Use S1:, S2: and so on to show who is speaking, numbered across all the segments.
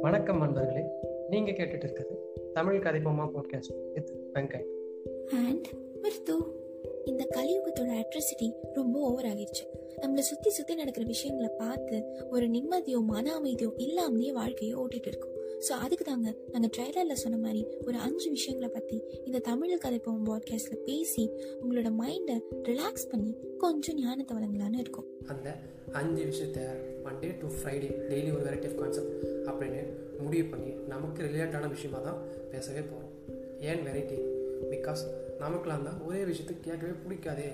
S1: வணக்கம் நண்பர்களே. நீங்க கேட்டுட்டு இருக்கிறது Tamil Kathaippoma podcast with Venkat
S2: and இந்த கலியுகத்தோட அட்ரசிட்டி ரொம்ப ஓவர் ஆகிடுச்சு. நம்மளை சுற்றி சுற்றி நடக்கிற விஷயங்களை பார்த்து ஒரு நிம்மதியோ மன அமைதியோ இல்லாமலே வாழ்க்கையை ஓட்டிட்டு இருக்கோம். ஸோ அதுக்கு தாங்க நாங்கள் ட்ரைலரில் சொன்ன மாதிரி ஒரு அஞ்சு விஷயங்களை பற்றி இந்த தமிழ் கதைப்போம் பாட்காஸ்ட்டில் பேசி உங்களோட மைண்டை ரிலாக்ஸ் பண்ணி கொஞ்சம் ஞானத்தை வழங்கலான்னு இருக்கோம்.
S3: அந்த அஞ்சு விஷயத்த மண்டே டு ஃப்ரைடே டெய்லி ஒரு வெரைட்டி ஆஃப் கான்செப்ட் அப்படின்னு முடிவு பண்ணி நமக்கு ரிலேட்டான விஷயமா தான் பேசவே போகிறோம் ஏன் வெரைட்டி பிகாஸ் நமக்குலாம் தான் ஒரே விஷயத்துக்கு கேட்கவே பிடிக்காதே.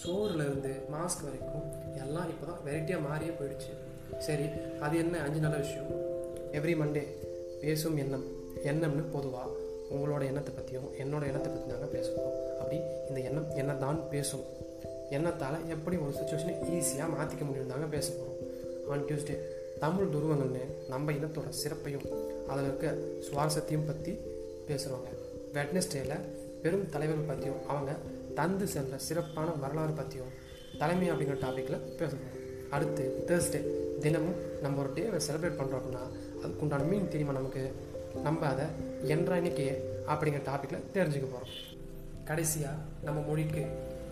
S3: சோறுலேருந்து மாஸ்க் வரைக்கும் எல்லாம் இப்போ தான் வெரைட்டியாக மாறியே போயிடுச்சு. சரி அது என்ன? அஞ்சு நல்ல விஷயம். எவ்ரி மண்டே பேசும் எண்ணம். எண்ணம்னு பொதுவாக உங்களோட எண்ணத்தை பற்றியும் என்னோட எண்ணத்தை பற்றி நாங்கள் பேசுவோம். அப்படி இந்த எண்ணம் என்ன தான் பேசும்? எண்ணத்தால் எப்படி ஒரு சுச்சுவேஷனை ஈஸியாக மாற்றிக்க முடியும் தாங்க பேச போகிறோம் ஆன் டியூஸ்டே தமிழ் துருவங்கள்னு நம்ம இனத்தோட சிறப்பையும் அதில் இருக்க சுவாரஸ்யத்தையும் பற்றி பேசுகிறோங்க வெட்னஸ்டேயில் பெரும் தலைவர்கள் பற்றியும் அவங்க தந்து சென்ற சிறப்பான வரலாறு பற்றியும் தலைமை அப்படிங்கிற டாப்பிக்கில் பேசுகிறோம் அடுத்து தேர்ஸ்டே தினமும் நம்ம ஒரு டேவை செலிப்ரேட் பண்ணுறோம் அப்படின்னா அதுக்குண்டான மீன் தெரியுமா நமக்கு? நம்ம அதை என்ற இன்னைக்கே அப்படிங்கிற டாப்பிக்கில் தெரிஞ்சுக்க போகிறோம் கடைசியாக நம்ம மொழிக்கு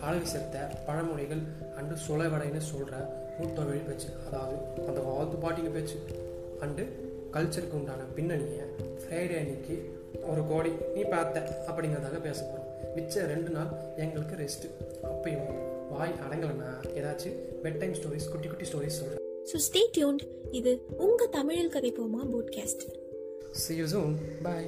S3: அழகு சேர்த்த பழமொழிகள் அண்டு சொலவடைன்னு சொல்கிற மூத்தொழில் பேச்சு அதாவது அந்த வாழ்த்து பாட்டிங்க பேச்சு. அண்டு கல்ச்சருக்கு உண்டான பின்னணியை ஃப்ரைடே அன்னைக்கு ஒரு கோடி நீ பார்த்த அப்படிங்கிறதாக பேச போகிறோம் மிச்ச ரெண்டு நாள் எங்களுக்கு ரெஸ்ட்டு அப்பயும் வாய் அடங்கலைன்னா ஏதாச்சும் பெட் டைம் ஸ்டோரிஸ் குட்டி குட்டி ஸ்டோரிஸ் சொல்கிறேன்
S2: ஸோ ஸ்டே டியூன்ட் இது உங்கள் தமிழில் கதைப்போமா podcast
S3: See you soon. Bye.